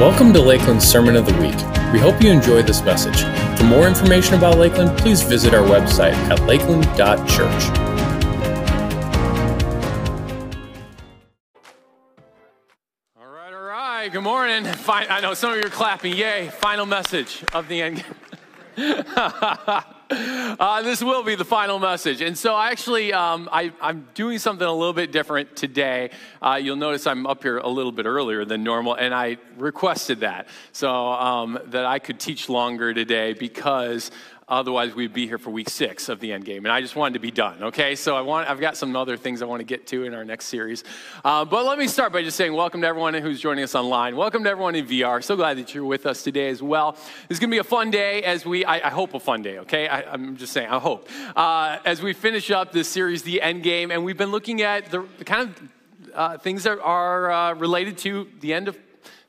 Welcome to Lakeland's Sermon of the Week. We hope you enjoy this message. For more information about Lakeland, please visit our website at lakeland.church. All right, all right. Good morning. I know some of you are clapping. Yay. Final message of the end. uh, this will be the final message. And so, actually, um, I, am doing something a little bit different today. Uh, you'll notice I'm up here a little bit earlier than normal, and I requested that so um, that I could teach longer today because Otherwise, we'd be here for week six of the end game. And I just wanted to be done, okay? So I want, I've got some other things I want to get to in our next series. Uh, but let me start by just saying welcome to everyone who's joining us online. Welcome to everyone in VR. So glad that you're with us today as well. It's going to be a fun day as we, I, I hope a fun day, okay? I, am just saying, I hope. Uh, as we finish up this series, The End Game, and we've been looking at the, the kind of uh, things that are uh, related to the end of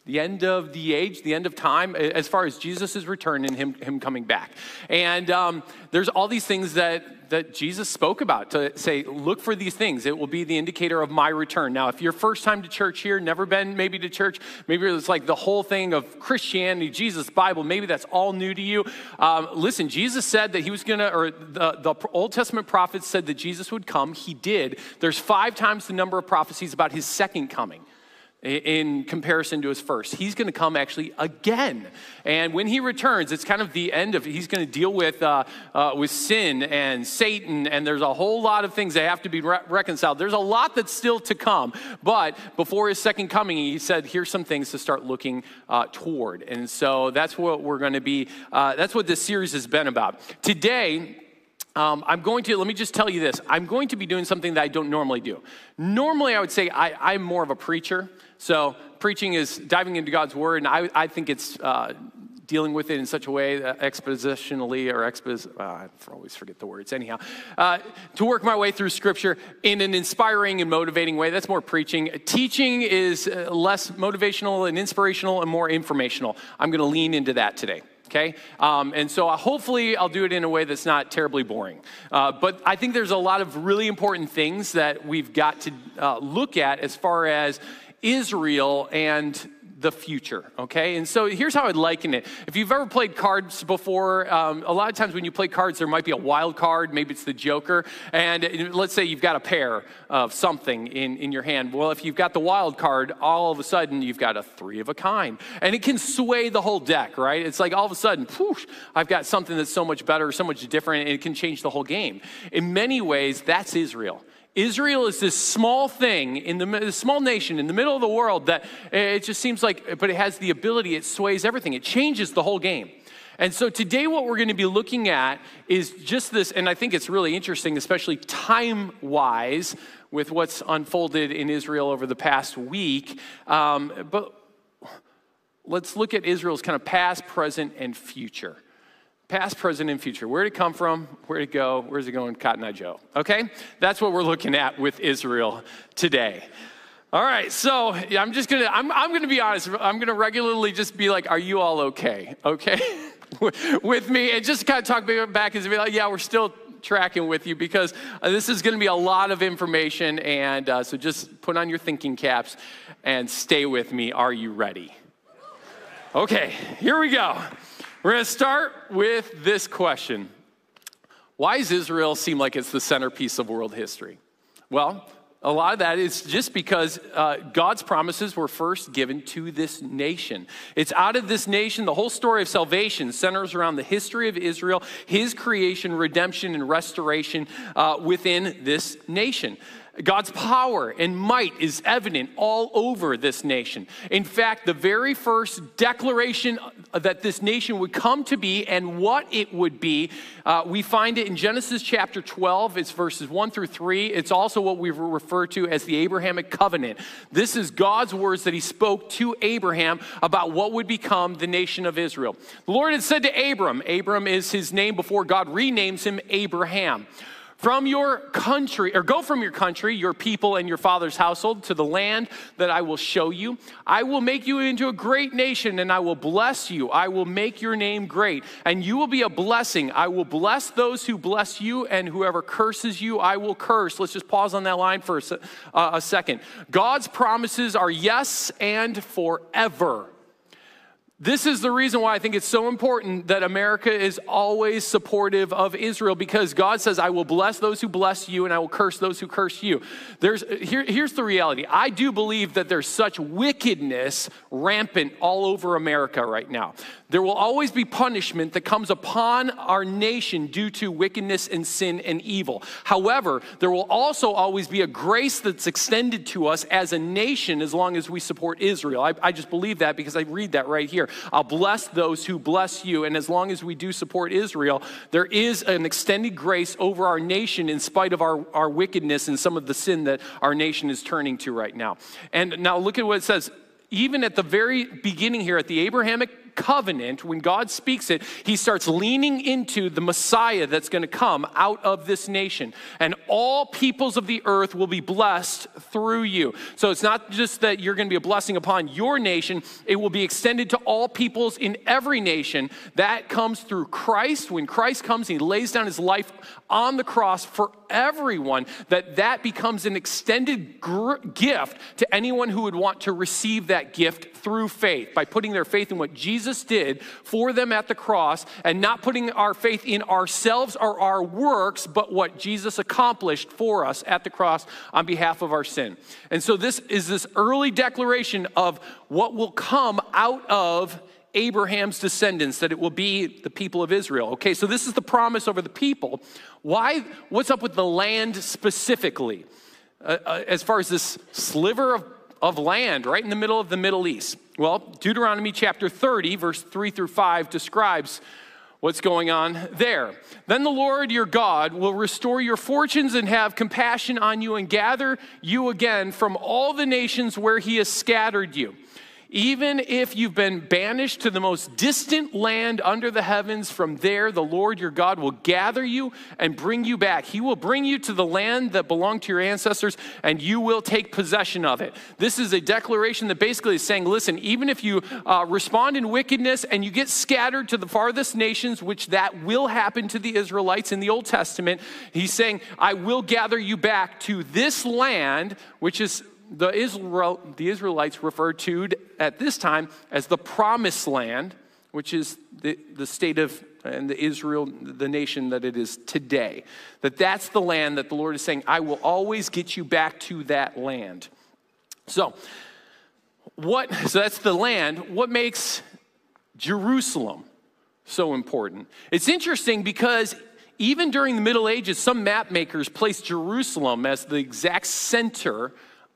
the end of the age, the end of time, as far as Jesus' return and him, him coming back. And um, there's all these things that, that Jesus spoke about to say, look for these things. It will be the indicator of my return. Now, if you're first time to church here, never been maybe to church, maybe it's like the whole thing of Christianity, Jesus, Bible, maybe that's all new to you. Um, listen, Jesus said that he was going to, or the, the Old Testament prophets said that Jesus would come. He did. There's five times the number of prophecies about his second coming in comparison to his first. He's going to come actually again. And when he returns, it's kind of the end of He's going to deal with, uh, uh, with sin and Satan, and there's a whole lot of things that have to be re- reconciled. There's a lot that's still to come. But before his second coming, he said, here's some things to start looking uh, toward. And so that's what we're going to be, uh, that's what this series has been about. Today, um, I'm going to, let me just tell you this. I'm going to be doing something that I don't normally do. Normally, I would say I, am more of a preacher. So, preaching is diving into God's word, and I, I think it's uh, dealing with it in such a way, uh, expositionally or expos, uh, I always forget the words, anyhow, uh, to work my way through scripture in an inspiring and motivating way. That's more preaching. Teaching is uh, less motivational and inspirational and more informational. I'm going to lean into that today okay? Um, and so uh, hopefully I'll do it in a way that's not terribly boring. Uh, but I think there's a lot of really important things that we've got to uh, look at as far as Israel and the future, okay? And so here's how I'd liken it. If you've ever played cards before, um, a lot of times when you play cards, there might be a wild card, maybe it's the Joker, and let's say you've got a pair of something in, in your hand. Well, if you've got the wild card, all of a sudden you've got a three of a kind, and it can sway the whole deck, right? It's like all of a sudden, whoosh, I've got something that's so much better, so much different, and it can change the whole game. In many ways, that's Israel. Israel is this small thing in the small nation in the middle of the world that it just seems like, but it has the ability, it sways everything, it changes the whole game. And so today, what we're going to be looking at is just this, and I think it's really interesting, especially time wise, with what's unfolded in Israel over the past week. Um, but let's look at Israel's kind of past, present, and future. Past, present, and future. Where did it come from? Where did it go? Where's it going? Cotton Eye Joe. Okay? That's what we're looking at with Israel today. All right, so I'm just gonna, I'm, I'm gonna be honest. I'm gonna regularly just be like, are you all okay? Okay? with me, and just kind of talk back and be like, yeah, we're still tracking with you because uh, this is going to be a lot of information. And uh, so just put on your thinking caps and stay with me. Are you ready? Okay, here we go. We're going to start with this question Why does Israel seem like it's the centerpiece of world history? Well, a lot of that is just because uh, God's promises were first given to this nation. It's out of this nation, the whole story of salvation centers around the history of Israel, his creation, redemption, and restoration uh, within this nation. God's power and might is evident all over this nation. In fact, the very first declaration that this nation would come to be and what it would be, uh, we find it in Genesis chapter 12. It's verses 1 through 3. It's also what we refer to as the Abrahamic covenant. This is God's words that he spoke to Abraham about what would become the nation of Israel. The Lord had said to Abram, Abram is his name before God renames him Abraham. From your country, or go from your country, your people, and your father's household to the land that I will show you. I will make you into a great nation, and I will bless you. I will make your name great, and you will be a blessing. I will bless those who bless you, and whoever curses you, I will curse. Let's just pause on that line for a, uh, a second. God's promises are yes and forever. This is the reason why I think it's so important that America is always supportive of Israel because God says, I will bless those who bless you and I will curse those who curse you. There's, here, here's the reality I do believe that there's such wickedness rampant all over America right now. There will always be punishment that comes upon our nation due to wickedness and sin and evil. However, there will also always be a grace that's extended to us as a nation as long as we support Israel. I, I just believe that because I read that right here. I'll bless those who bless you. And as long as we do support Israel, there is an extended grace over our nation in spite of our, our wickedness and some of the sin that our nation is turning to right now. And now look at what it says even at the very beginning here, at the Abrahamic covenant, when God speaks it, he starts leaning into the Messiah that's going to come out of this nation. And all peoples of the earth will be blessed through you. So it's not just that you're going to be a blessing upon your nation, it will be extended to all peoples in every nation. That comes through Christ. When Christ comes, he lays down his life on the cross for everyone, that that becomes an extended gr- gift to anyone who would want to receive that gift through faith by putting their faith in what Jesus Jesus did for them at the cross and not putting our faith in ourselves or our works, but what Jesus accomplished for us at the cross on behalf of our sin. And so this is this early declaration of what will come out of Abraham's descendants, that it will be the people of Israel. Okay, so this is the promise over the people. Why? What's up with the land specifically? Uh, uh, as far as this sliver of of land right in the middle of the Middle East? Well, Deuteronomy chapter 30, verse 3 through 5 describes what's going on there. Then the Lord your God will restore your fortunes and have compassion on you and gather you again from all the nations where he has scattered you even if you've been banished to the most distant land under the heavens, from there the Lord your God will gather you and bring you back. He will bring you to the land that belonged to your ancestors, and you will take possession of it. This is a declaration that basically is saying, listen, even if you uh, respond in wickedness and you get scattered to the farthest nations, which that will happen to the Israelites in the Old Testament, he's saying, I will gather you back to this land, which is the, Israel, the Israelites referred to at this time as the promised land, which is the, the state of and the Israel, the nation that it is today. That that's the land that the Lord is saying, I will always get you back to that land. So, what, so that's the land. What makes Jerusalem so important? It's interesting because even during the Middle Ages, some map makers placed Jerusalem as the exact center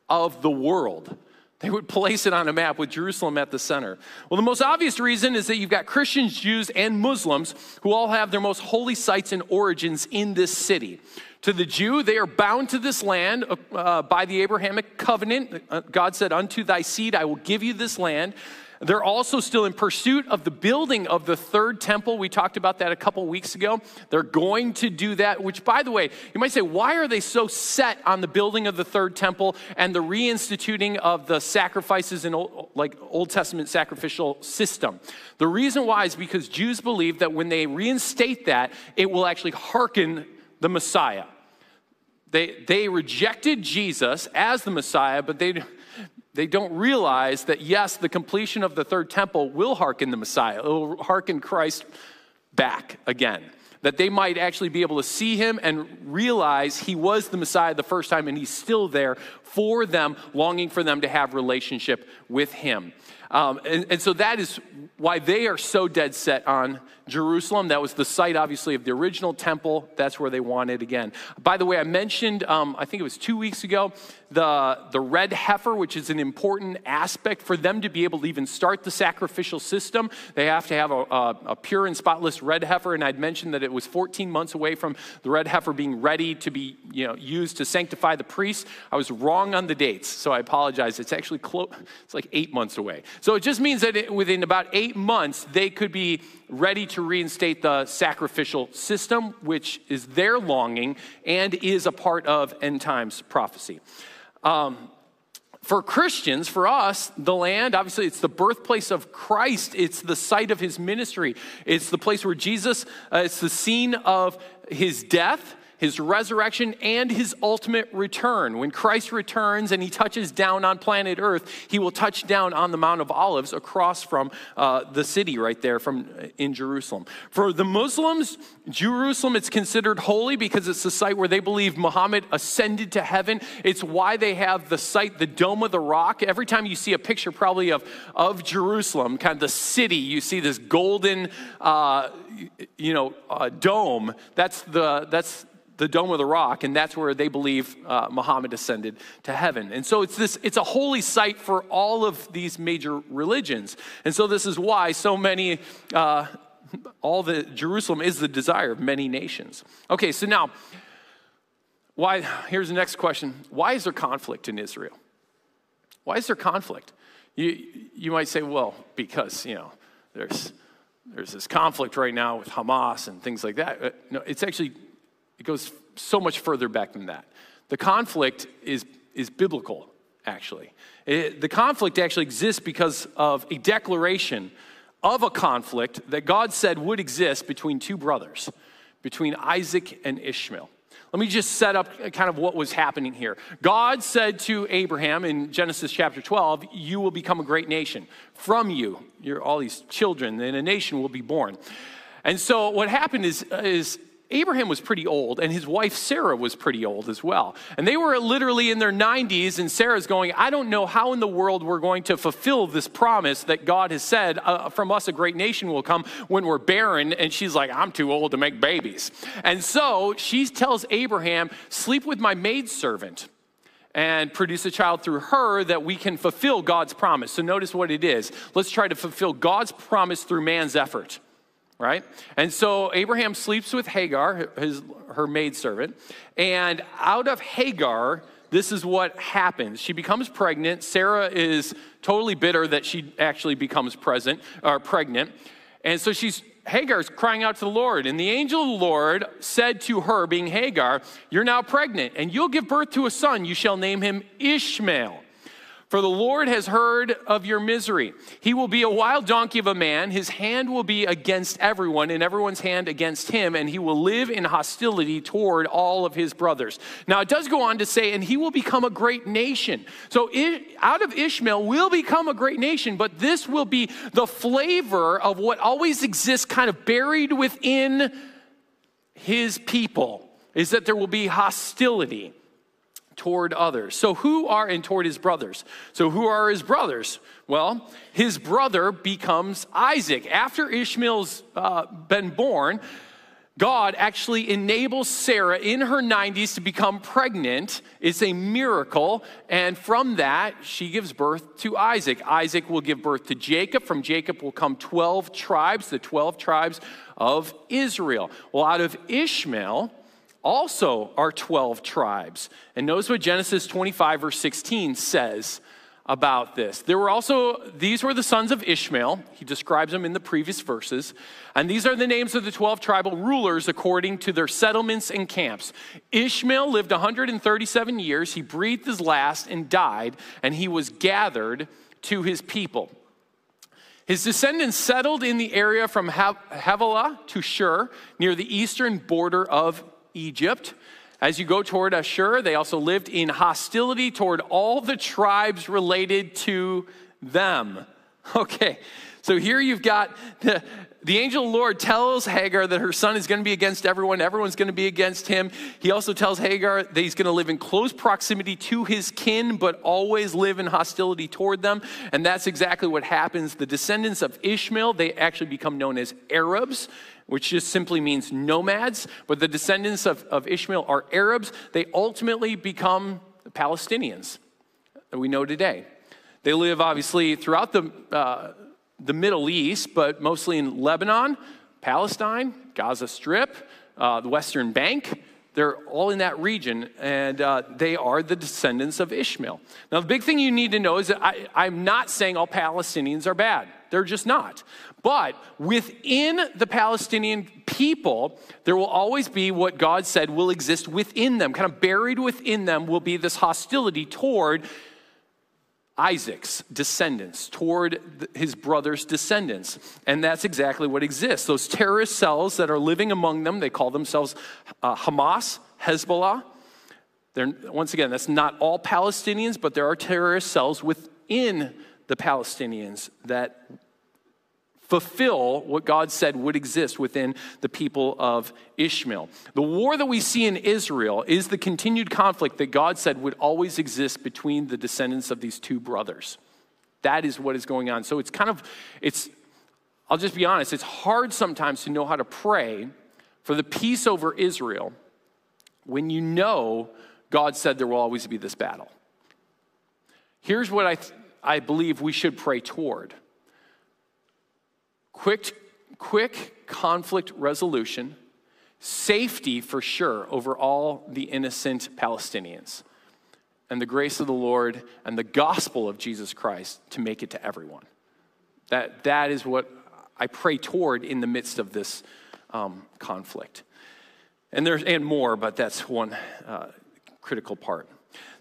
of the world. They would place it on a map with Jerusalem at the center. Well, the most obvious reason is that you've got Christians, Jews, and Muslims who all have their most holy sites and origins in this city. To the Jew, they are bound to this land uh, by the Abrahamic covenant. Uh, God said, Unto thy seed I will give you this land. They're also still in pursuit of the building of the third temple. We talked about that a couple weeks ago. They're going to do that, which, by the way, you might say, why are they so set on the building of the third temple and the reinstituting of the sacrifices in old, like Old Testament sacrificial system? The reason why is because Jews believe that when they reinstate that, it will actually hearken the Messiah. They, they rejected Jesus as the Messiah, but they they don't realize that, yes, the completion of the third temple will hearken the Messiah, it will hearken Christ back again. That they might actually be able to see him and realize he was the Messiah the first time and he's still there for them, longing for them to have relationship with him. Um, and, and so that is why they are so dead set on Jerusalem. That was the site, obviously, of the original temple. That's where they want it again. By the way, I mentioned, um, I think it was two weeks ago, the, the red heifer, which is an important aspect for them to be able to even start the sacrificial system. They have to have a, a, a pure and spotless red heifer. And I'd mentioned that it was 14 months away from the red heifer being ready to be you know, used to sanctify the priests. I was wrong on the dates, so I apologize. It's actually close, it's like eight months away. So it just means that it, within about eight months, they could be ready to reinstate the sacrificial system, which is their longing and is a part of end times prophecy. Um, for Christians, for us, the land, obviously, it's the birthplace of Christ. It's the site of his ministry. It's the place where Jesus, uh, it's the scene of his death, his resurrection, and his ultimate return. When Christ returns and he touches down on planet Earth, he will touch down on the Mount of Olives across from uh, the city right there from uh, in Jerusalem. For the Muslims, Jerusalem it's considered holy because it's the site where they believe Muhammad ascended to heaven. It's why they have the site, the Dome of the Rock. Every time you see a picture, probably of of Jerusalem, kind of the city, you see this golden, uh, you know, uh, dome. That's the that's the Dome of the Rock, and that's where they believe uh, Muhammad ascended to heaven. And so it's this, it's a holy site for all of these major religions. And so this is why so many, uh, all the Jerusalem is the desire of many nations. Okay, so now, why? Here's the next question: Why is there conflict in Israel? Why is there conflict? You you might say, well, because you know there's there's this conflict right now with Hamas and things like that. Uh, no, it's actually it goes so much further back than that. The conflict is, is biblical, actually. It, the conflict actually exists because of a declaration of a conflict that God said would exist between two brothers, between Isaac and Ishmael. Let me just set up kind of what was happening here. God said to Abraham in Genesis chapter 12, You will become a great nation. From you, you're all these children, and a nation will be born. And so what happened is, is Abraham was pretty old, and his wife Sarah was pretty old as well. And they were literally in their 90s, and Sarah's going, I don't know how in the world we're going to fulfill this promise that God has said, uh, from us a great nation will come when we're barren. And she's like, I'm too old to make babies. And so she tells Abraham, Sleep with my maidservant and produce a child through her that we can fulfill God's promise. So notice what it is. Let's try to fulfill God's promise through man's effort right? And so Abraham sleeps with Hagar, his, her maidservant, and out of Hagar, this is what happens. She becomes pregnant. Sarah is totally bitter that she actually becomes present or pregnant. And so she's Hagar's crying out to the Lord. And the angel of the Lord said to her, being Hagar, You're now pregnant, and you'll give birth to a son. You shall name him Ishmael for the Lord has heard of your misery. He will be a wild donkey of a man. His hand will be against everyone, and everyone's hand against him, and he will live in hostility toward all of his brothers. Now, it does go on to say, and he will become a great nation. So, out of Ishmael will become a great nation, but this will be the flavor of what always exists kind of buried within his people, is that there will be hostility toward others. So, who are and toward his brothers? So, who are his brothers? Well, his brother becomes Isaac. After Ishmael's uh, been born, God actually enables Sarah in her 90s to become pregnant. It's a miracle. And from that, she gives birth to Isaac. Isaac will give birth to Jacob. From Jacob will come 12 tribes, the 12 tribes of Israel. Well, out of Ishmael, also are 12 tribes. And notice what Genesis 25, verse 16 says about this. There were also, these were the sons of Ishmael. He describes them in the previous verses. And these are the names of the 12 tribal rulers according to their settlements and camps. Ishmael lived 137 years. He breathed his last and died, and he was gathered to his people. His descendants settled in the area from Havilah to Shur, near the eastern border of Egypt. As you go toward Ashur, they also lived in hostility toward all the tribes related to them. Okay, so here you've got the, the angel of the Lord tells Hagar that her son is going to be against everyone, everyone's going to be against him. He also tells Hagar that he's going to live in close proximity to his kin, but always live in hostility toward them. And that's exactly what happens. The descendants of Ishmael, they actually become known as Arabs which just simply means nomads, but the descendants of, of Ishmael are Arabs. They ultimately become Palestinians that we know today. They live obviously throughout the, uh, the Middle East, but mostly in Lebanon, Palestine, Gaza Strip, uh, the Western Bank. They're all in that region, and uh, they are the descendants of Ishmael. Now, the big thing you need to know is that I, I'm not saying all Palestinians are bad. They're just not. But within the Palestinian people, there will always be what God said will exist within them. Kind of buried within them will be this hostility toward Isaac's descendants, toward his brother's descendants. And that's exactly what exists. Those terrorist cells that are living among them, they call themselves uh, Hamas, Hezbollah. They're, once again, that's not all Palestinians, but there are terrorist cells within the Palestinians that fulfill what God said would exist within the people of Ishmael. The war that we see in Israel is the continued conflict that God said would always exist between the descendants of these two brothers. That is what is going on. So it's kind of, it's, I'll just be honest, it's hard sometimes to know how to pray for the peace over Israel when you know God said there will always be this battle. Here's what I, I believe we should pray toward quick, quick conflict resolution, safety for sure over all the innocent Palestinians, and the grace of the Lord and the gospel of Jesus Christ to make it to everyone. That, that is what I pray toward in the midst of this um, conflict. And there's and more, but that's one uh, critical part.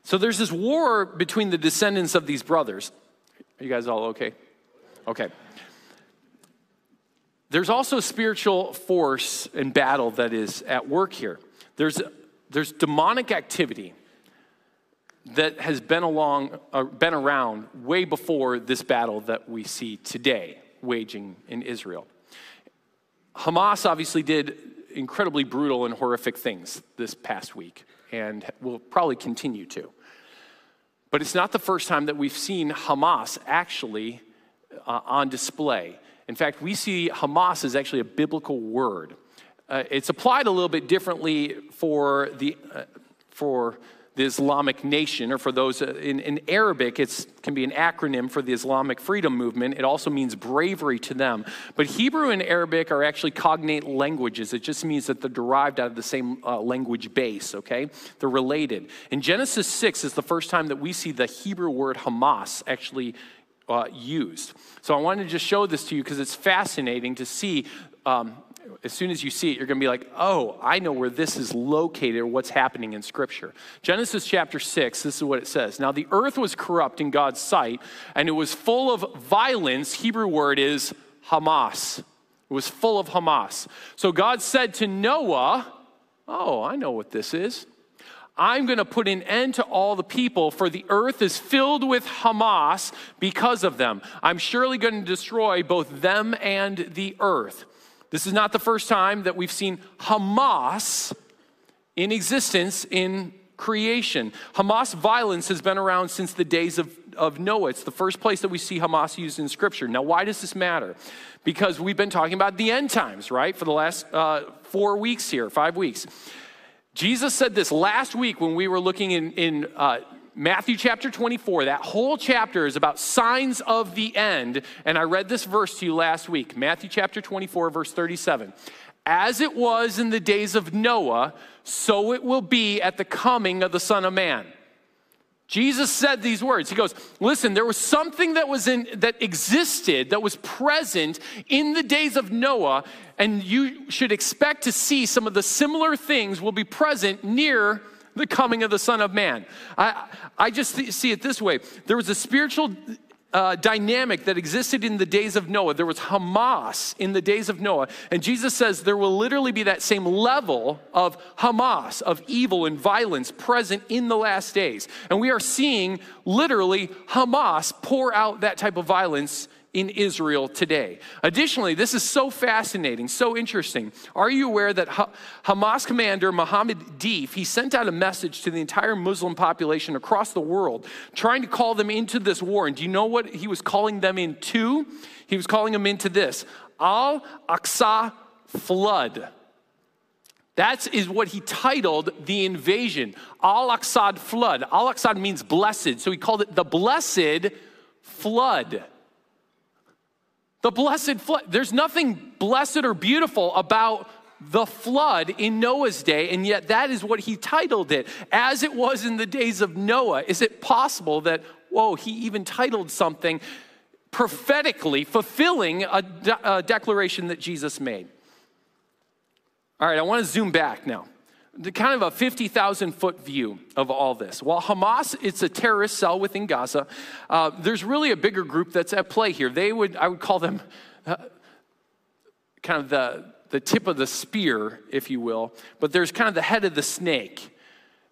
So there's this war between the descendants of these brothers. Are you guys all okay? Okay. There's also spiritual force and battle that is at work here. There's, there's demonic activity that has been along uh, been around way before this battle that we see today waging in Israel. Hamas obviously did incredibly brutal and horrific things this past week and will probably continue to. But it's not the first time that we've seen Hamas actually uh, on display. In fact, we see Hamas as actually a biblical word. Uh, it's applied a little bit differently for the, uh, for the Islamic nation, or for those uh, in, in Arabic, it can be an acronym for the Islamic freedom movement. It also means bravery to them. But Hebrew and Arabic are actually cognate languages. It just means that they're derived out of the same uh, language base, okay? They're related. In Genesis 6 is the first time that we see the Hebrew word Hamas actually uh, used. So I wanted to just show this to you because it's fascinating to see. Um, as soon as you see it, you're going to be like, oh, I know where this is located or what's happening in Scripture. Genesis chapter 6, this is what it says. Now, the earth was corrupt in God's sight, and it was full of violence. Hebrew word is Hamas. It was full of Hamas. So God said to Noah, oh, I know what this is. I'm going to put an end to all the people, for the earth is filled with Hamas because of them. I'm surely going to destroy both them and the earth. This is not the first time that we've seen Hamas in existence in creation. Hamas violence has been around since the days of, of Noah. It's the first place that we see Hamas used in Scripture. Now, why does this matter? Because we've been talking about the end times, right, for the last uh, four weeks here, five weeks. Jesus said this last week when we were looking in, in uh, Matthew chapter 24. That whole chapter is about signs of the end. And I read this verse to you last week Matthew chapter 24, verse 37. As it was in the days of Noah, so it will be at the coming of the Son of Man. Jesus said these words. He goes, "Listen, there was something that was in that existed that was present in the days of Noah, and you should expect to see some of the similar things will be present near the coming of the Son of Man." I I just see it this way. There was a spiritual uh, dynamic that existed in the days of Noah. There was Hamas in the days of Noah. And Jesus says there will literally be that same level of Hamas, of evil and violence present in the last days. And we are seeing literally Hamas pour out that type of violence in Israel today. Additionally, this is so fascinating, so interesting. Are you aware that Hamas commander Mohammed Deif, he sent out a message to the entire Muslim population across the world, trying to call them into this war. And do you know what he was calling them into? He was calling them into this Al-Aqsa flood. That is what he titled the invasion, Al-Aqsa flood. Al-Aqsa means blessed, so he called it the blessed flood. The blessed flood. There's nothing blessed or beautiful about the flood in Noah's day, and yet that is what he titled it, as it was in the days of Noah. Is it possible that, whoa, he even titled something prophetically fulfilling a, de- a declaration that Jesus made? All right, I want to zoom back now kind of a 50,000 foot view of all this. While Hamas, it's a terrorist cell within Gaza, uh, there's really a bigger group that's at play here. They would, I would call them uh, kind of the, the tip of the spear, if you will, but there's kind of the head of the snake.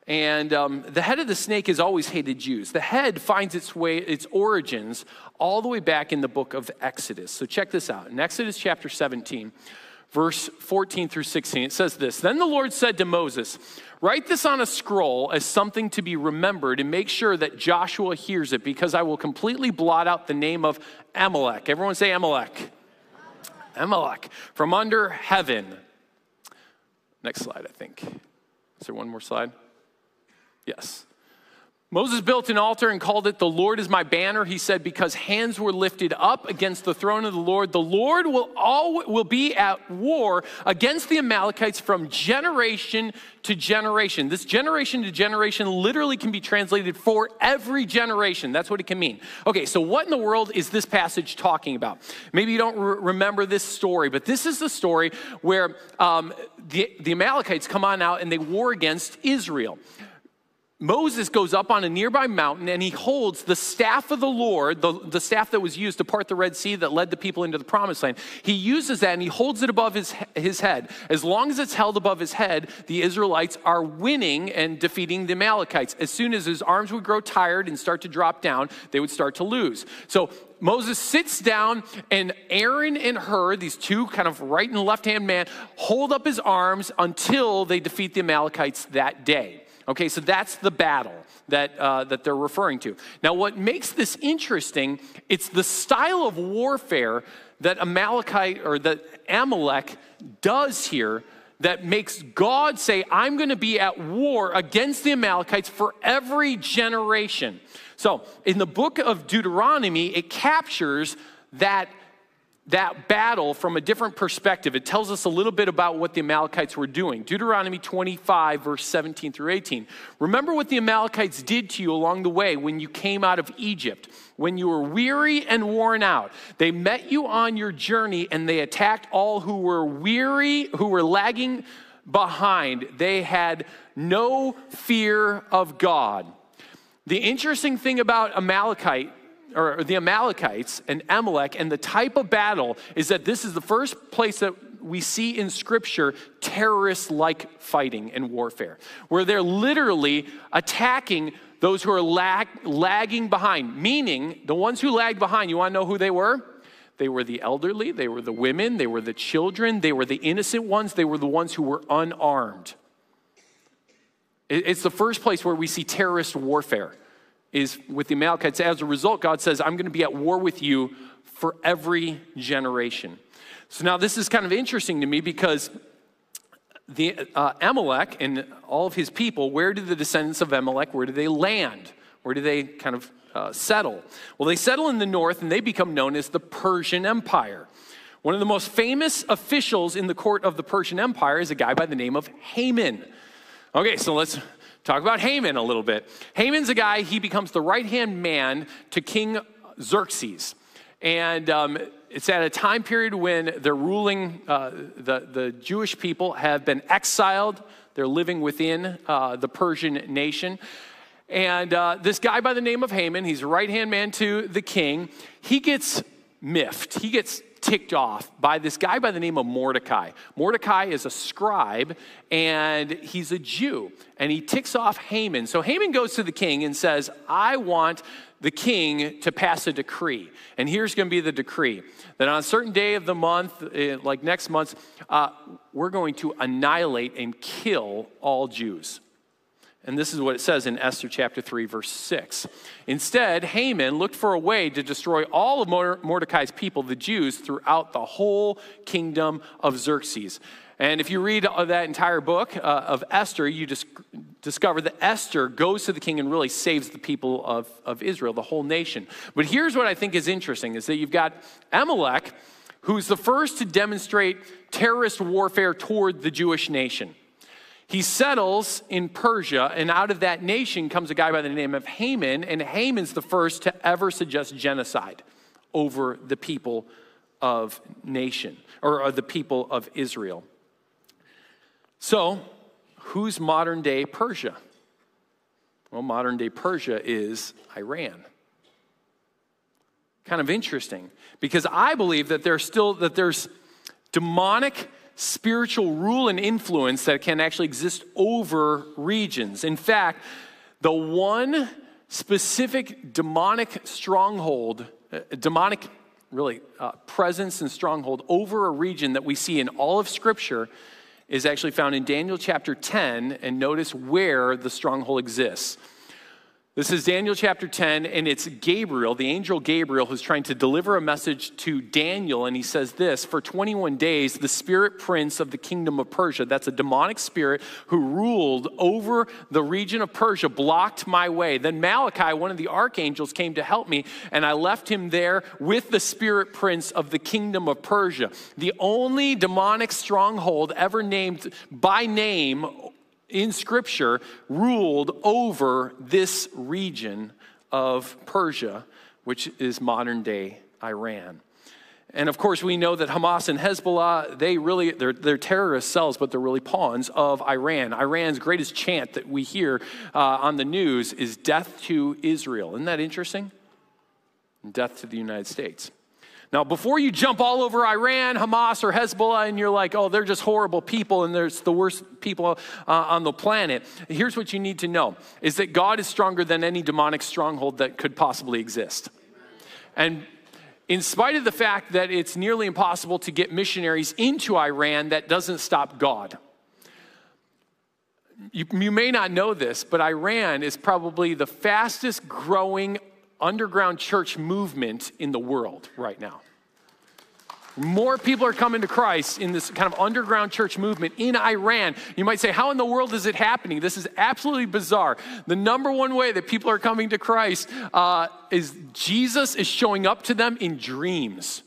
And um, the head of the snake has always hated Jews. The head finds its way, its origins, all the way back in the book of Exodus. So check this out. In Exodus chapter 17, verse 14 through 16, it says this Then the Lord said to Moses, Write this on a scroll as something to be remembered and make sure that Joshua hears it, because I will completely blot out the name of Amalek. Everyone say Amalek. Amalek from under heaven. Next slide, I think. Is there one more slide? Yes. Moses built an altar and called it, The Lord is my banner. He said, Because hands were lifted up against the throne of the Lord, the Lord will, all, will be at war against the Amalekites from generation to generation. This generation to generation literally can be translated for every generation. That's what it can mean. Okay, so what in the world is this passage talking about? Maybe you don't re- remember this story, but this is the story where um, the, the Amalekites come on out and they war against Israel. Moses goes up on a nearby mountain and he holds the staff of the Lord, the, the staff that was used to part the Red Sea that led the people into the promised land. He uses that and he holds it above his, his head. As long as it's held above his head, the Israelites are winning and defeating the Amalekites. As soon as his arms would grow tired and start to drop down, they would start to lose. So Moses sits down, and Aaron and Hur, these two kind of right and left hand man, hold up his arms until they defeat the Amalekites that day. Okay, so that's the battle that, uh, that they're referring to. Now, what makes this interesting, it's the style of warfare that Amalekite or that Amalek does here that makes God say, I'm going to be at war against the Amalekites for every generation. So, in the book of Deuteronomy, it captures that that battle from a different perspective. It tells us a little bit about what the Amalekites were doing. Deuteronomy 25, verse 17 through 18. Remember what the Amalekites did to you along the way when you came out of Egypt, when you were weary and worn out. They met you on your journey and they attacked all who were weary, who were lagging behind. They had no fear of God. The interesting thing about Amalekite or the Amalekites and Amalek and the type of battle is that this is the first place that we see in scripture terrorist like fighting and warfare, where they're literally attacking those who are lag, lagging behind, meaning the ones who lagged behind, you want to know who they were? They were the elderly, they were the women, they were the children, they were the innocent ones, they were the ones who were unarmed. It's the first place where we see terrorist warfare is with the Amalekites. As a result, God says, I'm going to be at war with you for every generation. So now this is kind of interesting to me because the uh, Amalek and all of his people, where did the descendants of Amalek, where do they land? Where do they kind of uh, settle? Well, they settle in the north and they become known as the Persian Empire. One of the most famous officials in the court of the Persian Empire is a guy by the name of Haman. Okay, so let's Talk about Haman a little bit. Haman's a guy, he becomes the right hand man to King Xerxes. And um, it's at a time period when they're ruling, uh, the, the Jewish people have been exiled, they're living within uh, the Persian nation. And uh, this guy by the name of Haman, he's a right hand man to the king, he gets miffed. He gets ticked off by this guy by the name of Mordecai. Mordecai is a scribe and he's a Jew and he ticks off Haman. So Haman goes to the king and says, I want the king to pass a decree. And here's going to be the decree that on a certain day of the month, eh, like next month, uh, we're going to annihilate and kill all Jews. And this is what it says in Esther chapter 3, verse 6. Instead, Haman looked for a way to destroy all of Mordecai's people, the Jews, throughout the whole kingdom of Xerxes. And if you read that entire book uh, of Esther, you just discover that Esther goes to the king and really saves the people of, of Israel, the whole nation. But here's what I think is interesting is that you've got Amalek, who's the first to demonstrate terrorist warfare toward the Jewish nation. He settles in Persia, and out of that nation comes a guy by the name of Haman, and Haman's the first to ever suggest genocide over the people of nation, or uh, the people of Israel. So, who's modern day Persia? Well, modern day Persia is Iran. Kind of interesting because I believe that there's still that there's demonic spiritual rule and influence that can actually exist over regions. In fact, the one specific demonic stronghold, uh, demonic really uh, presence and stronghold over a region that we see in all of Scripture is actually found in Daniel chapter 10, and notice where the stronghold exists. This is Daniel chapter 10, and it's Gabriel, the angel Gabriel, who's trying to deliver a message to Daniel. And he says this For 21 days, the spirit prince of the kingdom of Persia, that's a demonic spirit who ruled over the region of Persia, blocked my way. Then Malachi, one of the archangels, came to help me, and I left him there with the spirit prince of the kingdom of Persia. The only demonic stronghold ever named by name in Scripture ruled over this region of Persia, which is modern day Iran. And of course, we know that Hamas and Hezbollah, they really, they're, they're terrorist cells, but they're really pawns of Iran. Iran's greatest chant that we hear uh, on the news is death to Israel. Isn't that interesting? Death to the United States. Now, before you jump all over Iran, Hamas, or Hezbollah, and you're like, oh, they're just horrible people and they're the worst people uh, on the planet, here's what you need to know is that God is stronger than any demonic stronghold that could possibly exist. And in spite of the fact that it's nearly impossible to get missionaries into Iran, that doesn't stop God. You, you, may not know this, but Iran is probably the fastest growing underground church movement in the world right now. More people are coming to Christ in this kind of underground church movement in Iran. You might say, How in the world is it happening? This is absolutely bizarre. The number one way that people are coming to Christ uh, is Jesus is showing up to them in dreams.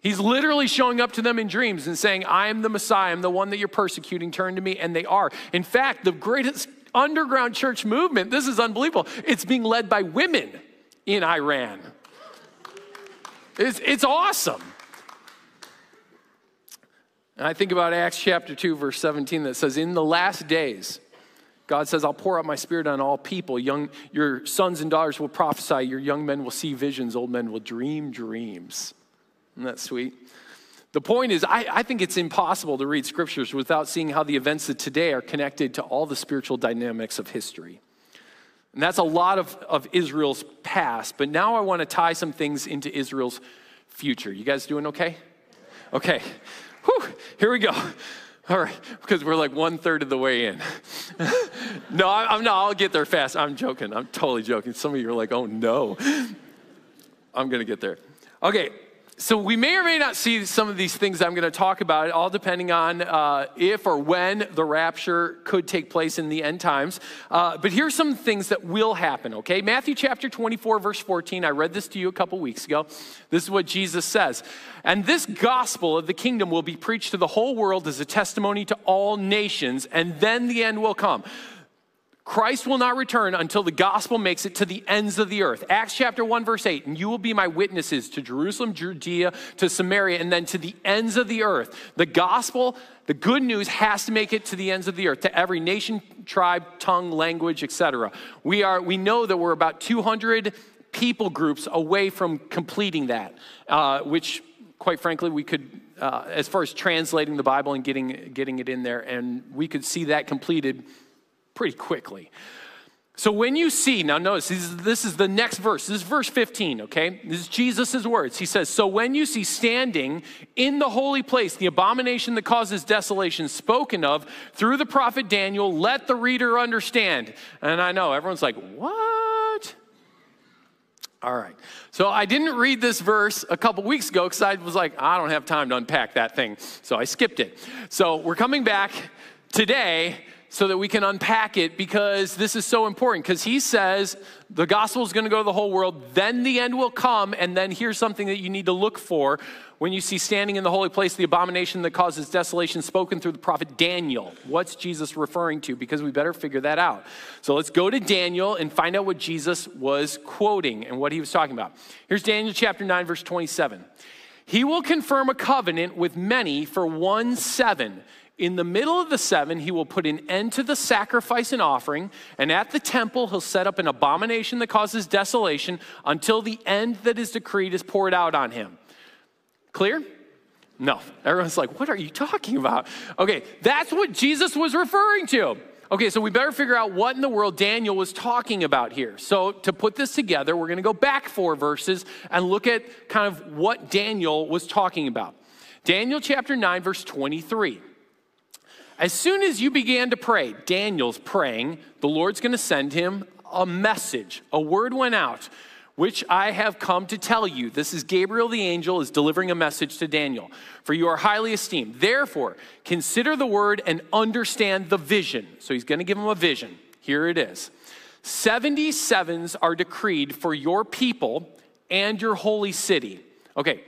He's literally showing up to them in dreams and saying, I am the Messiah, I'm the one that you're persecuting, turn to me. And they are. In fact, the greatest underground church movement. This is unbelievable. It's being led by women in Iran. It's, it's awesome. And I think about Acts chapter 2, verse 17, that says, In the last days, God says, I'll pour out my spirit on all people. Young, your sons and daughters will prophesy, your young men will see visions, old men will dream dreams. Isn't that sweet? The point is, I, I, think it's impossible to read scriptures without seeing how the events of today are connected to all the spiritual dynamics of history. And that's a lot of, of Israel's past, but now I want to tie some things into Israel's future. You guys doing okay? Okay. Whew, here we go. All right, because we're like one third of the way in. no, I, am not. I'll get there fast. I'm joking. I'm totally joking. Some of you are like, oh no. I'm going to get there. Okay, so we may or may not see some of these things I'm going to talk about, all depending on uh, if or when the rapture could take place in the end times. Uh, but here's some things that will happen, okay? Matthew chapter 24, verse 14. I read this to you a couple weeks ago. This is what Jesus says. And this gospel of the kingdom will be preached to the whole world as a testimony to all nations, and then the end will come. Christ will not return until the gospel makes it to the ends of the earth. Acts chapter 1, verse 8, and you will be my witnesses to Jerusalem, Judea, to Samaria, and then to the ends of the earth. The gospel, the good news, has to make it to the ends of the earth, to every nation, tribe, tongue, language, etc. We, are, we know that we're about 200 people groups away from completing that, uh, which, quite frankly, we could uh, as far as translating the Bible and getting, getting it in there, and we could see that completed pretty quickly. So when you see, now notice this is, this is, the next verse. This is verse 15, okay? This is Jesus' words. He says, So when you see standing in the holy place the abomination that causes desolation spoken of through the prophet Daniel, let the reader understand. And I know everyone's like, What? All right. So I didn't read this verse a couple weeks ago because I was like, I don't have time to unpack that thing. So I skipped it. So we're coming back today so that we can unpack it because this is so important. Because he says the gospel is going to go to the whole world, then the end will come, and then here's something that you need to look for when you see standing in the holy place the abomination that causes desolation spoken through the prophet Daniel. What's Jesus referring to? Because we better figure that out. So let's go to Daniel and find out what Jesus was quoting and what he was talking about. Here's Daniel chapter 9, verse 27. He will confirm a covenant with many for one seven in the middle of the seven, he will put an end to the sacrifice and offering, and at the temple, he'll set up an abomination that causes desolation until the end that is decreed is poured out on him. Clear? No. Everyone's like, what are you talking about? Okay, that's what Jesus was referring to. Okay, so we better figure out what in the world Daniel was talking about here. So, to put this together, we're going to go back four verses and look at kind of what Daniel was talking about. Daniel chapter 9, verse 23. As soon as you began to pray, Daniel's praying, the Lord's going to send him a message. A word went out, which I have come to tell you. This is Gabriel the angel is delivering a message to Daniel. For you are highly esteemed. Therefore, consider the word and understand the vision. So he's going to give him a vision. Here it is. 77s are decreed for your people and your holy city. Okay,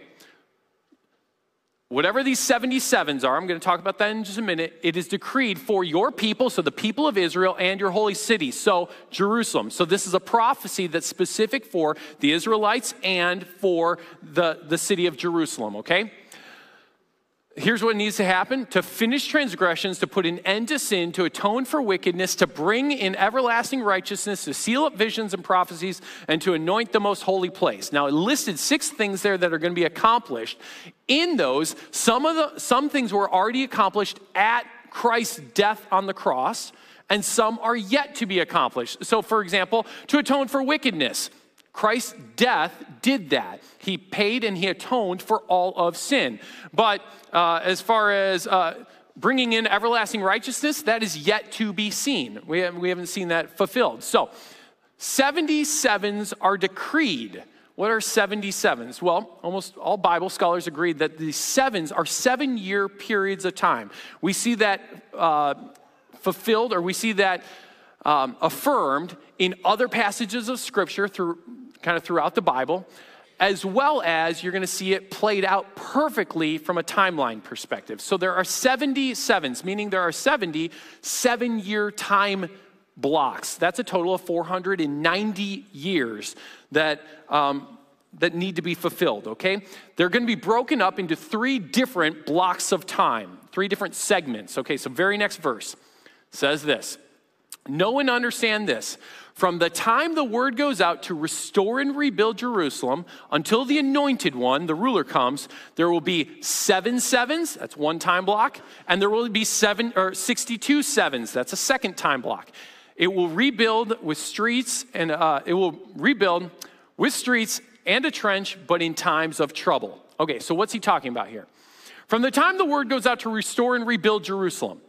Whatever these 77s are, I'm going to talk about that in just a minute. It is decreed for your people, so the people of Israel and your holy city, so Jerusalem. So this is a prophecy that's specific for the Israelites and for the, the city of Jerusalem, okay? Here's what needs to happen to finish transgressions, to put an end to sin, to atone for wickedness, to bring in everlasting righteousness, to seal up visions and prophecies, and to anoint the most holy place. Now, it listed six things there that are going to be accomplished. In those, some, of the, some things were already accomplished at Christ's death on the cross, and some are yet to be accomplished. So, for example, to atone for wickedness. Christ's death did that. He paid and he atoned for all of sin. But uh, as far as uh, bringing in everlasting righteousness, that is yet to be seen. We haven't, we haven't seen that fulfilled. So, 77s are decreed. What are 77s? Well, almost all Bible scholars agree that the sevens are seven year periods of time. We see that uh, fulfilled, or we see that um, affirmed in other passages of Scripture through kind of throughout the Bible, as well as you're going to see it played out perfectly from a timeline perspective. So there are 77s, meaning there are 70 seven year time blocks. That's a total of 490 years that. Um, that need to be fulfilled, okay? They're to be broken up into three different blocks of time, three different segments. Okay, so very next verse says this Know and understand this. From the time the word goes out to restore and rebuild Jerusalem until the anointed one, the ruler, comes, there will be seven sevens, that's one time block, and there will be seven or 62 sevens, that's a second time block. It will rebuild with streets and uh, it will rebuild with streets and a trench, but in times of trouble. Okay, so what's he talking about here? From the time the word goes out to restore and rebuild Jerusalem,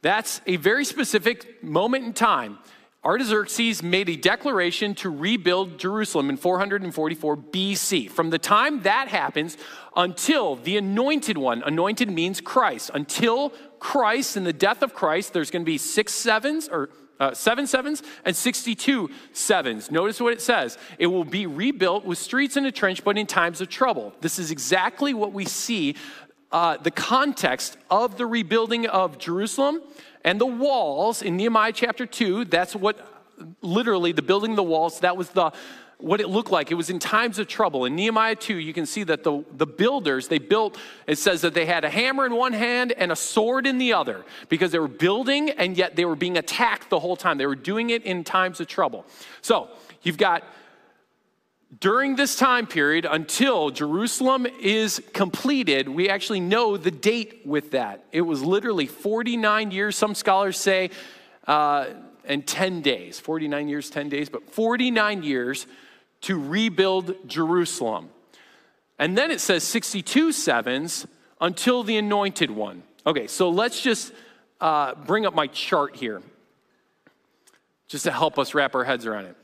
that's a very specific moment in time. Artaxerxes made a declaration to rebuild Jerusalem in 444 BC. From the time that happens until the anointed one, anointed means Christ, until Christ and the death of Christ, there's going to be six sevens or uh, seven sevens and 62 sevens. Notice what it says. It will be rebuilt with streets and a trench, but in times of trouble. This is exactly what we see uh, the context of the rebuilding of Jerusalem and the walls in Nehemiah chapter 2, that's what literally the building the walls, that was the what it looked like. It was in times of trouble. In Nehemiah 2, you can see that the, the builders, they built, it says that they had a hammer in one hand and a sword in the other because they were building and yet they were being attacked the whole time. They were doing it in times of trouble. So you've got during this time period until Jerusalem is completed, we actually know the date with that. It was literally 49 years, some scholars say, uh, and 10 days. 49 years, 10 days, but 49 years to rebuild Jerusalem. And then it says 62 sevens until the anointed one. Okay, so let's just uh, bring up my chart here just to help us wrap our heads around it.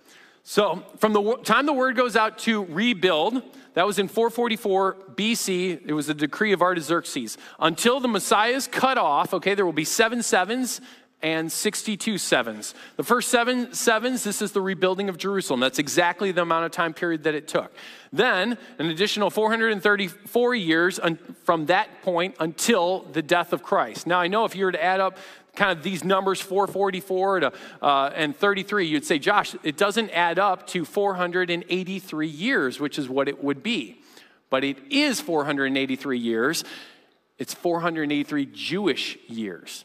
So, from the time the word goes out to rebuild, that was in 444 BC. It was a decree of Artaxerxes. Until the Messiah is cut off, okay, there will be seven sevens and 62 sevens. The first seven sevens, this is the rebuilding of Jerusalem. That's exactly the amount of time period that it took. Then, an additional 434 years from that point until the death of Christ. Now, I know if you were to add up kind of these numbers 444 to, uh, and 33 you'd say josh it doesn't add up to 483 years which is what it would be. But it is 483 years. It's 483 jewish years.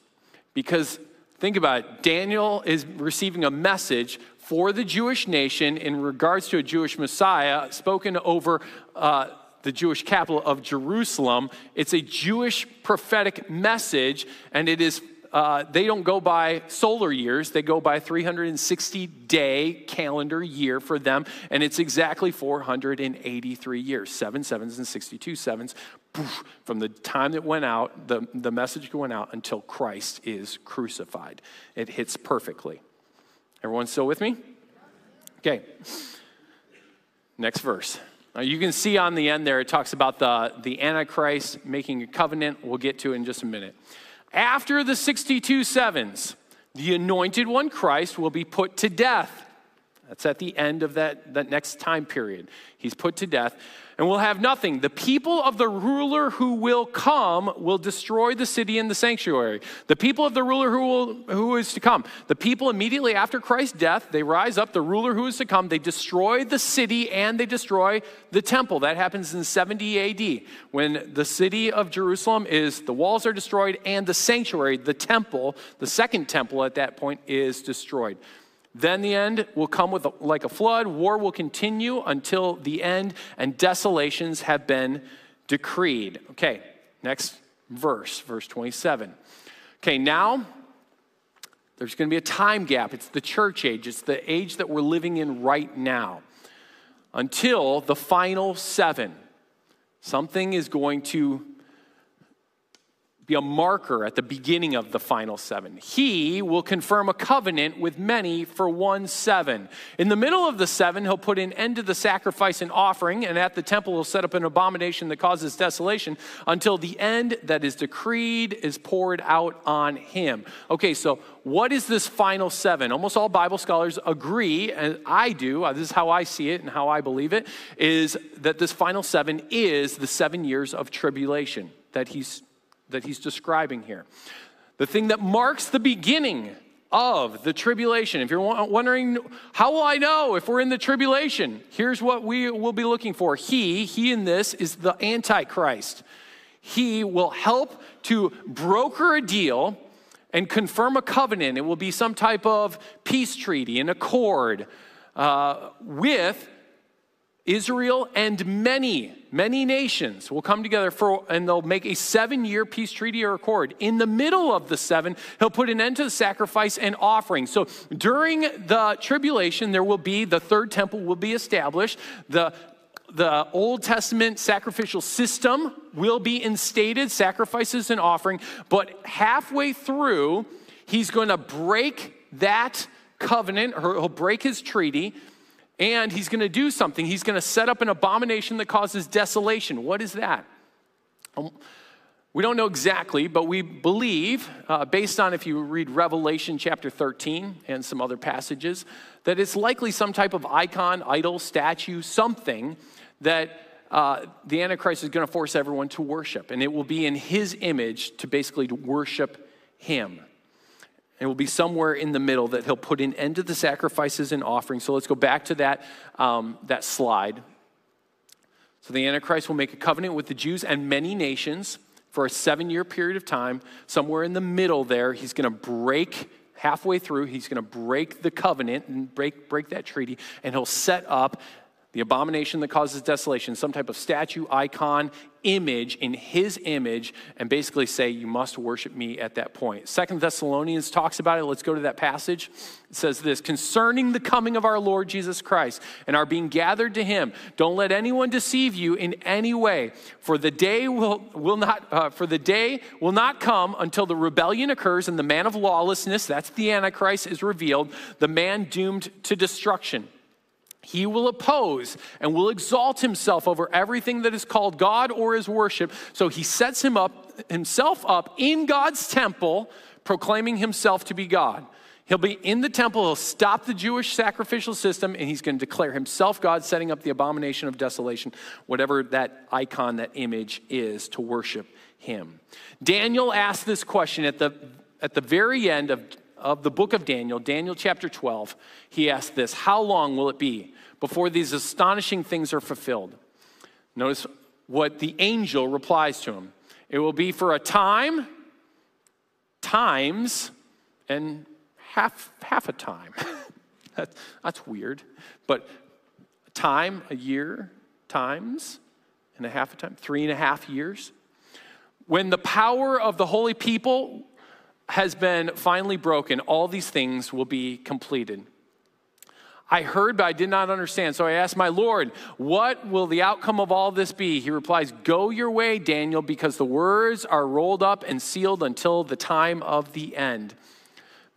Because think about it daniel is receiving a message for the jewish nation in regards to a jewish messiah spoken over uh, the Jewish capital of Jerusalem. It's a Jewish prophetic message, and it is uh, they don't go by solar years, they go by 360 day calendar year for them, and it's exactly 483 years seven sevens and 62 sevens from the time that went out, the, the message went out until Christ is crucified. It hits perfectly. Everyone still with me? Okay. Next verse. Now you can see on the end there, it talks about the, the Antichrist making a covenant. We'll get to it in just a minute. After the 62 sevens, the anointed one, Christ, will be put to death. That's at the end of that, that next time period. He's put to death and will have nothing. The people of the ruler who will come will destroy the city and the sanctuary. The people of the ruler who, will, who is to come. The people immediately after Christ's death, they rise up, the ruler who is to come, they destroy the city and they destroy the temple. That happens in 70 AD when the city of Jerusalem is, the walls are destroyed and the sanctuary, the temple, the second temple at that point is destroyed. Then the end will come with a, like a flood. War will continue until the end, and desolations have been decreed. Okay, next verse, verse 27. Okay, now there's going to be a time gap. It's the church age, it's the age that we're living in right now until the final seven. Something is going to be a marker at the beginning of the final seven. He will confirm a covenant with many for one seven. In the middle of the seven, he'll put an end to the sacrifice and offering, and at the temple, he'll set up an abomination that causes desolation until the end that is decreed is poured out on him. Okay, so what is this final seven? Almost all Bible scholars agree, and I do, uh, this is how I see it and how I believe it, is that this final seven is the seven years of tribulation that he's that he's describing here. The thing that marks the beginning of the tribulation. If you're wondering, how will I know if we're in the tribulation? Here's what we will be looking for. He, he in this, is the Antichrist. He will help to broker a deal and confirm a covenant. It will be some type of peace treaty, an accord uh, with Israel and many, many nations will come together for, and they'll make a seven year peace treaty or accord. In the middle of the seven, he'll put an end to the sacrifice and offering. So during the tribulation, there will be the third temple will be established. The the Old Testament sacrificial system will be instated, sacrifices and offering, but halfway through, he's going to break that covenant, or he'll break his treaty and he's going to do something. He's going to set up an abomination that causes desolation. What is that? Um, we don't know exactly, but we believe, uh, based on if you read Revelation chapter 13 and some other passages, that it's likely some type of icon, idol, statue, something that uh, the Antichrist is going to force everyone to worship. And it will be in his image to basically worship him. It will be somewhere in the middle that he'll put an end to the sacrifices and offerings. So let's go back to that, um, that slide. So the Antichrist will make a covenant with the Jews and many nations for a seven year period of time. Somewhere in the middle there, he's going to break, halfway through, he's going to break the covenant and break, break that treaty, and he'll set up the abomination that causes desolation, some type of statue, icon, image in his image, and basically say, You must worship me at that point. Second Thessalonians talks about it. Let's go to that passage. It says this concerning the coming of our Lord Jesus Christ and our being gathered to him, don't let anyone deceive you in any way, for the day will, will not uh, for the day will not come until the rebellion occurs and the man of lawlessness, that's the Antichrist, is revealed, the man doomed to destruction he will oppose and will exalt himself over everything that is called God or his worship. So he sets him up, himself up in God's temple, proclaiming himself to be God. He'll be in the temple, he'll stop the Jewish sacrificial system, and he's going to declare himself God, setting up the abomination of desolation, whatever that icon, that image is, to worship him. Daniel asked this question at the, at the very end of, of the book of Daniel, Daniel chapter 12. He asked this How long will it be before these astonishing things are fulfilled. Notice what the angel replies to him it will be for a time, times, and half, half a time. that's weird. But a time, a year, times, and a half a time, three and a half years. When the power of the holy people has been finally broken, all these things will be completed. I heard, but I did not understand. So I asked my Lord, What will the outcome of all this be? He replies, Go your way, Daniel, because the words are rolled up and sealed until the time of the end.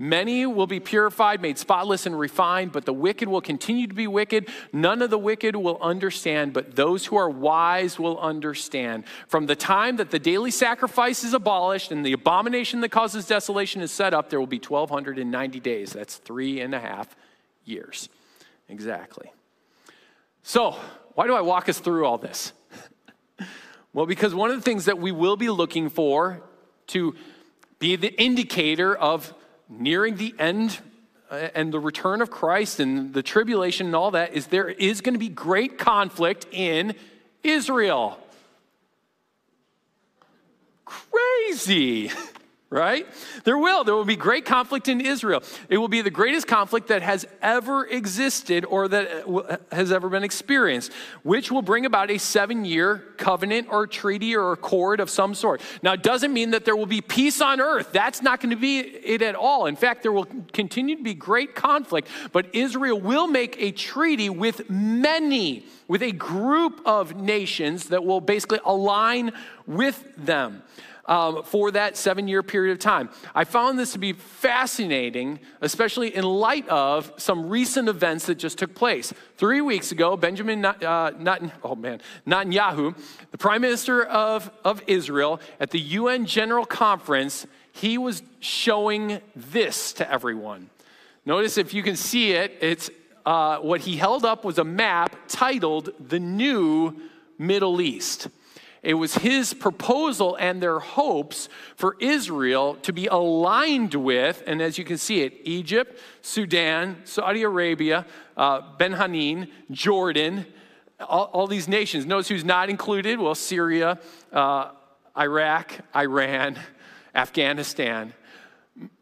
Many will be purified, made spotless, and refined, but the wicked will continue to be wicked. None of the wicked will understand, but those who are wise will understand. From the time that the daily sacrifice is abolished and the abomination that causes desolation is set up, there will be 1,290 days. That's three and a half years. Exactly. So, why do I walk us through all this? well, because one of the things that we will be looking for to be the indicator of nearing the end uh, and the return of Christ and the tribulation and all that is there is going to be great conflict in Israel. Crazy. right? There will. There will be great conflict in Israel. It will be the greatest conflict that has ever existed or that uh, has ever been experienced, which will bring about a seven year covenant or treaty or accord of some sort. Now, it doesn't mean that there will be peace on earth. That's not going to be it at all. In fact, there will continue to be great conflict, but Israel will make a treaty with many, with a group of nations that will basically align with them um, for that seven year period of time. I found this to be fascinating, especially in light of some recent events that just took place. Three weeks ago, Benjamin uh, oh man, Netanyahu, the prime minister of, of Israel, at the UN General Conference, he was showing this to everyone. Notice if you can see it, it's uh, what he held up was a map titled The New Middle East. It was his proposal and their hopes for Israel to be aligned with, and as you can see it, Egypt, Sudan, Saudi Arabia, uh, Bahrain, Jordan, all, all, these nations. Notice who's not included? Well, Syria, uh, Iraq, Iran, Afghanistan.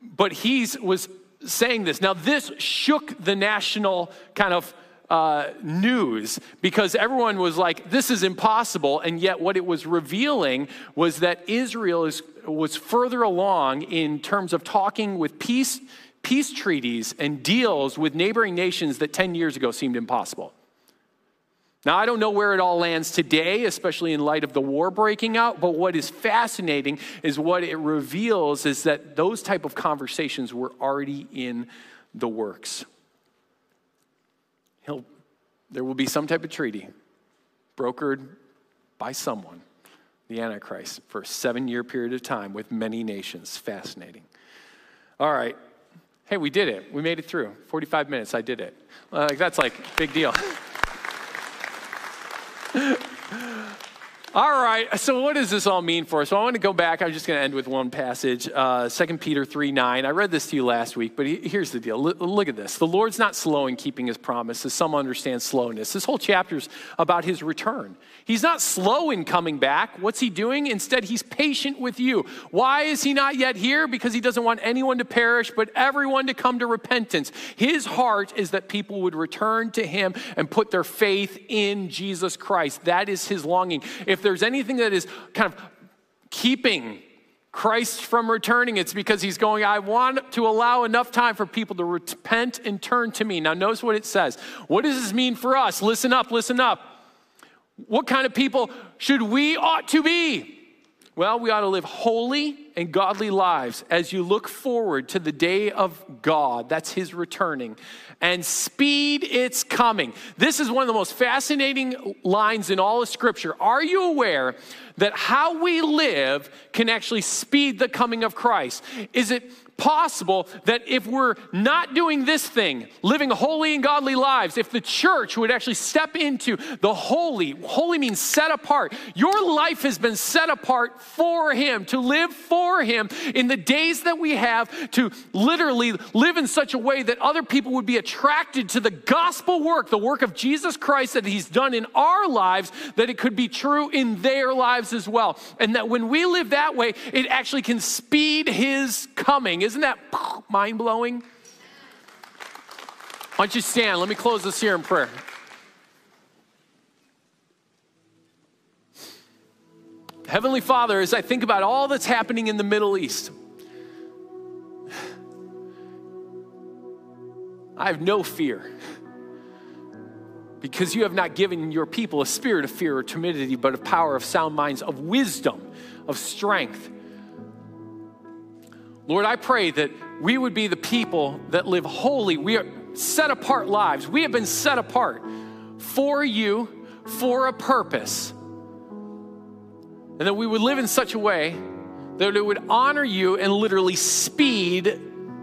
But he was saying this. Now, this shook the national kind of uh, news because everyone was like, this is impossible. And yet, what it was revealing was that Israel is, was further along in terms of talking with peace, peace treaties and deals with neighboring nations that 10 years ago seemed impossible. Now, I don't know where it all lands today, especially in light of the war breaking out, but what is fascinating is what it reveals is that those type of conversations were already in the works. There will be some type of treaty brokered by someone, the Antichrist, for a seven year period of time with many nations. Fascinating. All right. Hey, we did it. We made it through. 45 minutes, I did it. Like, that's like big deal. All right, so what does this all mean for us? So I want to go back. I'm just going to end with one passage, uh, 2 Peter 3 9. I read this to you last week, but here's the deal. look at this. The Lord's not slow in keeping his promises. Some understand slowness. This whole chapter's about his return. He's not slow in coming back. What's he doing? Instead, he's patient with you. Why is he not yet here? Because he doesn't want anyone to perish, but everyone to come to repentance. His heart is that people would return to him and put their faith in Jesus Christ. That is his longing. If there's anything that is kind of keeping Christ from returning, it's because he's going, I want to allow enough time for people to repent and turn to me. Now, notice what it says. What does this mean for us? Listen up, listen up. What kind of people should we ought to be? Well, we ought to live holy and godly lives as you look forward to the day of God. That's His returning. And speed its coming. This is one of the most fascinating lines in all of Scripture. Are you aware that how we live can actually speed the coming of Christ? Is it possible that if we're not doing this thing, living holy and godly lives, if the church would actually step into the holy, holy means set apart. Your life has been set apart for Him, to live for Him in the days that we have, to literally live in such a way that other people would be attracted to the gospel work, the work of Jesus Christ that He's done in our lives, that it could be true in their lives as well. And that when we live that way, it actually can speed His coming. Isn't that mind blowing? Why don't you stand? Let me close this here in prayer. Heavenly Father, as I think about all that's happening in the Middle East, I have no fear because you have not given your people a spirit of fear or timidity, but of power, of sound minds, of wisdom, of strength. Lord, I pray that we would be the people that live holy. We are set apart lives. We have been set apart for you, for a purpose. And that we would live in such a way that it would honor you and literally speed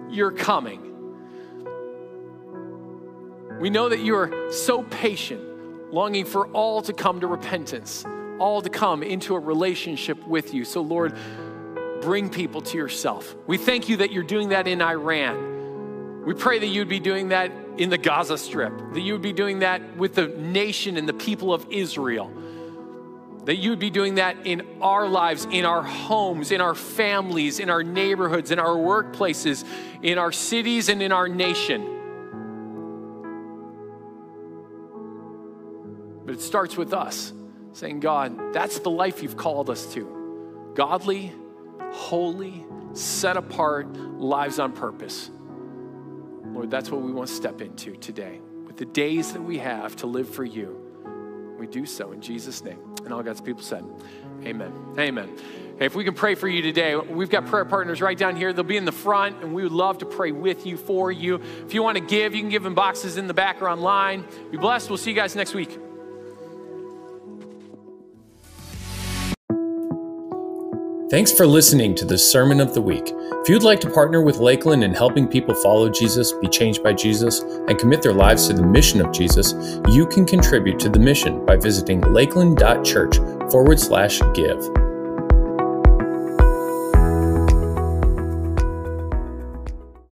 your coming. We know that you are so patient, longing for all to come to repentance, all to come into a relationship with you. So, Lord, bring people to yourself. We thank you that you're doing that in Iran. We pray that you'd be doing that in the Gaza Strip, that you would be doing that with the nation and the people of Israel, that you would be doing that in our lives, in our homes, in our families, in our neighborhoods, in our workplaces, in our cities, and in our nation. But it starts with us saying, God, that's the life you've called us to godly, holy, set apart lives on purpose. Lord, that's what we want to step into today. With the days that we have to live for you, we do so in Jesus' name. And all God's people said, Amen. Amen. Hey, if we can pray for you today, we've got prayer partners right down here. They'll be in the front, and we would love to pray with you, for you. If you want to give, you can give in boxes in the back or online. Be blessed. We'll see you guys next week. Thanks for listening to the Sermon of the Week. If you'd like to partner with Lakeland in helping people follow Jesus, be changed by Jesus, and commit their lives to the mission of Jesus, you can contribute to the mission by visiting lakeland.church forward slash give.